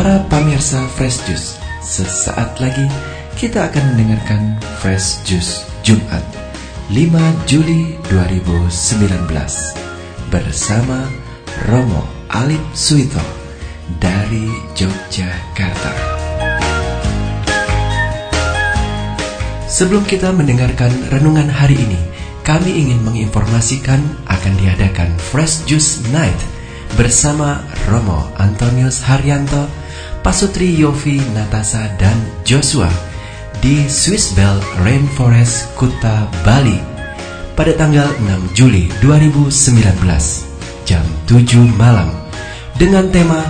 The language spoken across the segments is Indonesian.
Para pemirsa Fresh Juice, sesaat lagi kita akan mendengarkan Fresh Juice Jumat 5 Juli 2019 bersama Romo Alip Suito dari Yogyakarta. Sebelum kita mendengarkan renungan hari ini, kami ingin menginformasikan akan diadakan Fresh Juice Night bersama Romo Antonius Haryanto, Pasutri Yofi Natasa dan Joshua di Swiss Bell Rainforest Kuta Bali pada tanggal 6 Juli 2019 jam 7 malam dengan tema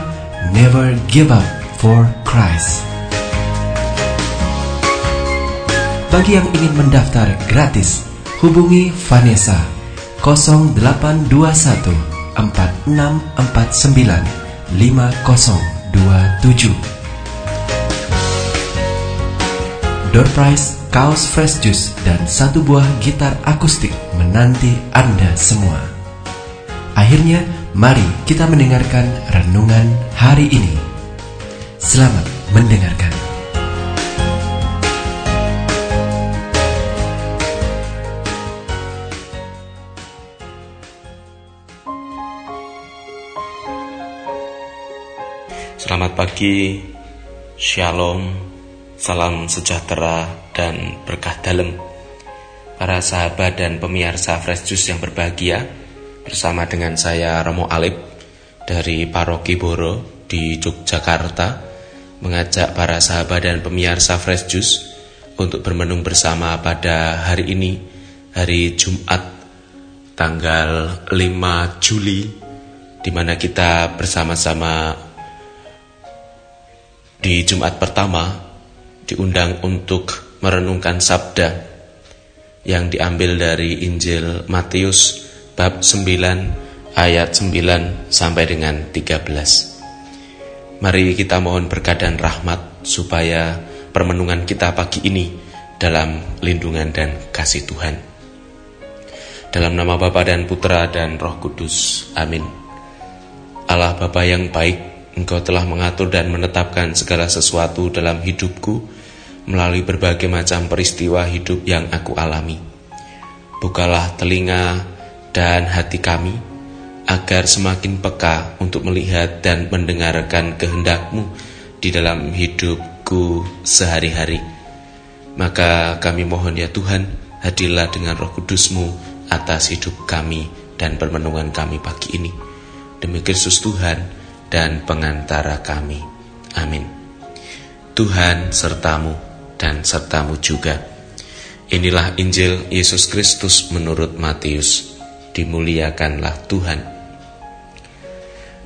Never Give Up for Christ. Bagi yang ingin mendaftar gratis, hubungi Vanessa 0821 4649 5027. Door prize, kaos fresh juice, dan satu buah gitar akustik menanti Anda semua. Akhirnya, mari kita mendengarkan renungan hari ini. Selamat mendengarkan. Selamat pagi, shalom, salam sejahtera, dan berkah dalam. Para sahabat dan pemirsa Fresh Juice yang berbahagia, bersama dengan saya Romo Alip dari Paroki Boro di Yogyakarta, mengajak para sahabat dan pemirsa Fresh Juice untuk bermenung bersama pada hari ini, hari Jumat, tanggal 5 Juli, di mana kita bersama-sama di Jumat pertama diundang untuk merenungkan sabda yang diambil dari Injil Matius bab 9 ayat 9 sampai dengan 13. Mari kita mohon berkat dan rahmat supaya permenungan kita pagi ini dalam lindungan dan kasih Tuhan. Dalam nama Bapa dan Putra dan Roh Kudus. Amin. Allah Bapa yang baik, Engkau telah mengatur dan menetapkan segala sesuatu dalam hidupku melalui berbagai macam peristiwa hidup yang aku alami. Bukalah telinga dan hati kami agar semakin peka untuk melihat dan mendengarkan kehendakmu di dalam hidupku sehari-hari. Maka kami mohon ya Tuhan, hadirlah dengan roh kudusmu atas hidup kami dan permenungan kami pagi ini. Demi Kristus Tuhan, dan pengantara kami. Amin. Tuhan sertamu dan sertamu juga. Inilah Injil Yesus Kristus menurut Matius. Dimuliakanlah Tuhan.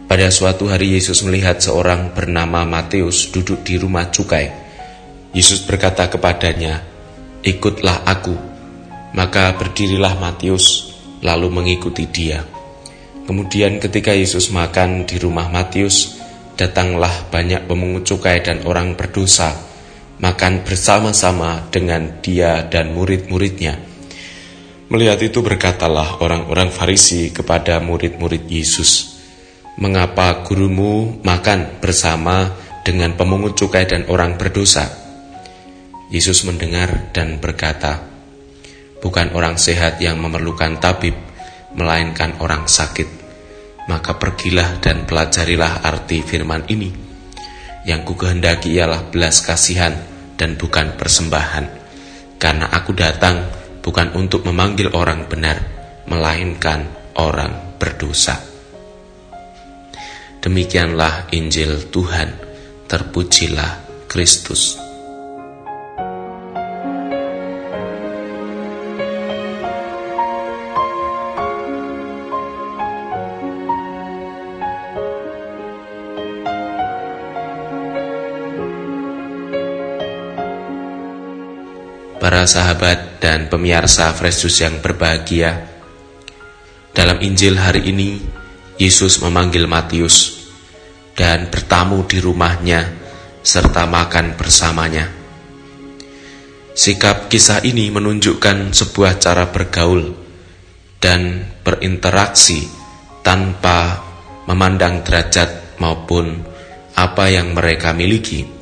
Pada suatu hari Yesus melihat seorang bernama Matius duduk di rumah cukai. Yesus berkata kepadanya, "Ikutlah aku." Maka berdirilah Matius, lalu mengikuti dia. Kemudian ketika Yesus makan di rumah Matius, datanglah banyak pemungut cukai dan orang berdosa, makan bersama-sama dengan dia dan murid-muridnya. Melihat itu berkatalah orang-orang Farisi kepada murid-murid Yesus, Mengapa gurumu makan bersama dengan pemungut cukai dan orang berdosa? Yesus mendengar dan berkata, Bukan orang sehat yang memerlukan tabib, melainkan orang sakit. Maka pergilah dan pelajarilah arti firman ini. Yang ku kehendaki ialah belas kasihan dan bukan persembahan. Karena aku datang bukan untuk memanggil orang benar, melainkan orang berdosa. Demikianlah Injil Tuhan, terpujilah Kristus. Sahabat dan pemirsa Fresh Juice yang berbahagia. Dalam Injil hari ini, Yesus memanggil Matius dan bertamu di rumahnya serta makan bersamanya. Sikap kisah ini menunjukkan sebuah cara bergaul dan berinteraksi tanpa memandang derajat maupun apa yang mereka miliki.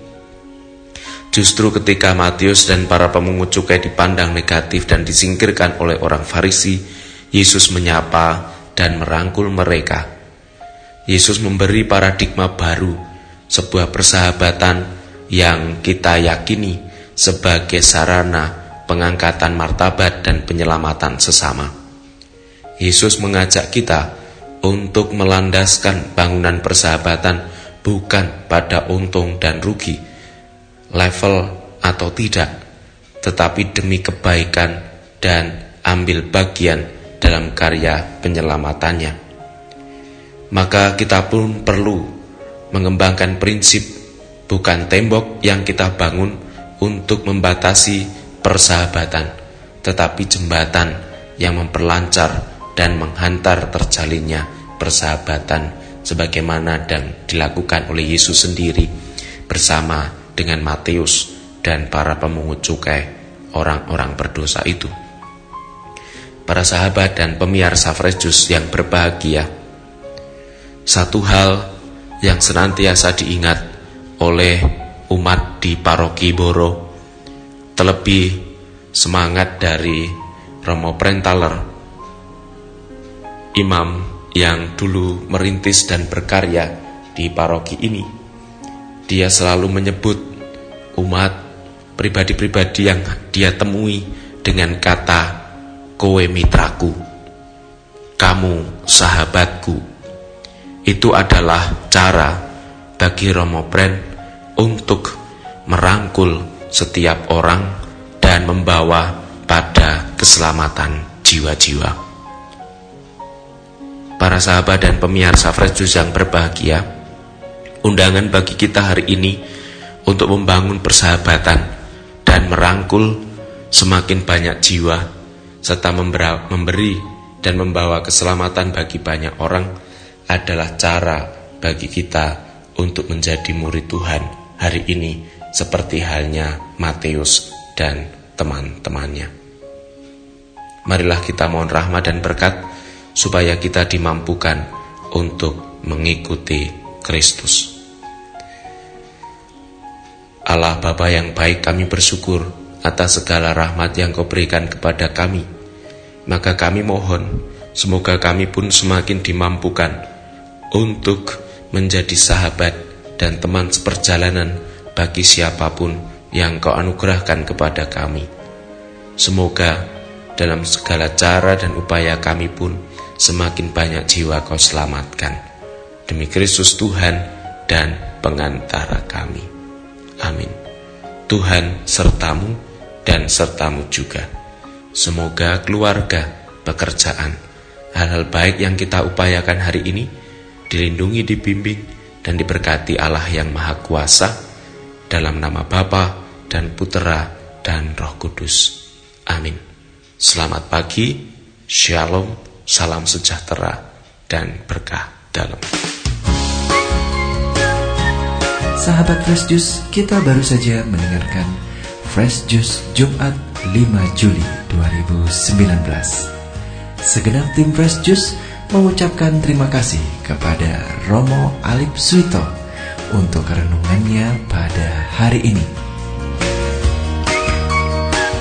Justru ketika Matius dan para pemungut cukai dipandang negatif dan disingkirkan oleh orang Farisi, Yesus menyapa dan merangkul mereka. Yesus memberi paradigma baru, sebuah persahabatan yang kita yakini sebagai sarana pengangkatan martabat dan penyelamatan sesama. Yesus mengajak kita untuk melandaskan bangunan persahabatan bukan pada untung dan rugi, level atau tidak, tetapi demi kebaikan dan ambil bagian dalam karya penyelamatannya. Maka kita pun perlu mengembangkan prinsip bukan tembok yang kita bangun untuk membatasi persahabatan, tetapi jembatan yang memperlancar dan menghantar terjalinnya persahabatan sebagaimana dan dilakukan oleh Yesus sendiri bersama dengan Matius dan para pemungut cukai orang-orang berdosa itu. Para sahabat dan pemiarsa Fresh yang berbahagia, satu hal yang senantiasa diingat oleh umat di paroki Boro, terlebih semangat dari Romo Prentaler, imam yang dulu merintis dan berkarya di paroki ini. Dia selalu menyebut umat pribadi-pribadi yang dia temui dengan kata kowe mitraku, kamu sahabatku. Itu adalah cara bagi Romo Pren untuk merangkul setiap orang dan membawa pada keselamatan jiwa-jiwa para sahabat dan pemirsa Fresh Juice yang berbahagia, undangan bagi kita hari ini untuk membangun persahabatan dan merangkul semakin banyak jiwa serta memberi dan membawa keselamatan bagi banyak orang adalah cara bagi kita untuk menjadi murid Tuhan hari ini seperti halnya Matius dan teman-temannya. Marilah kita mohon rahmat dan berkat supaya kita dimampukan untuk mengikuti Kristus. Allah Bapa yang baik kami bersyukur atas segala rahmat yang kau berikan kepada kami. Maka kami mohon semoga kami pun semakin dimampukan untuk menjadi sahabat dan teman seperjalanan bagi siapa pun yang kau anugerahkan kepada kami. Semoga dalam segala cara dan upaya kami pun semakin banyak jiwa kau selamatkan. Demi Kristus Tuhan dan pengantara kami. Amin. Tuhan sertamu dan sertamu juga. Semoga keluarga, pekerjaan, hal-hal baik yang kita upayakan hari ini dilindungi, dibimbing, dan diberkati Allah yang Maha Kuasa dalam nama Bapa dan Putera dan Roh Kudus. Amin. Selamat pagi, Shalom salam sejahtera dan berkah Sahabat Fresh Juice, kita baru saja mendengarkan Fresh Juice Jumat 5 Juli 2019. Segenap tim Fresh Juice mengucapkan terima kasih kepada Romo Alip Suito untuk renungannya pada hari ini.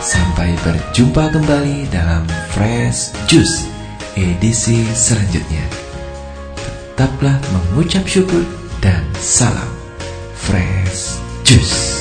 Sampai berjumpa kembali dalam Fresh Juice edisi selanjutnya. Tetaplah mengucap syukur dan salam fresh juice.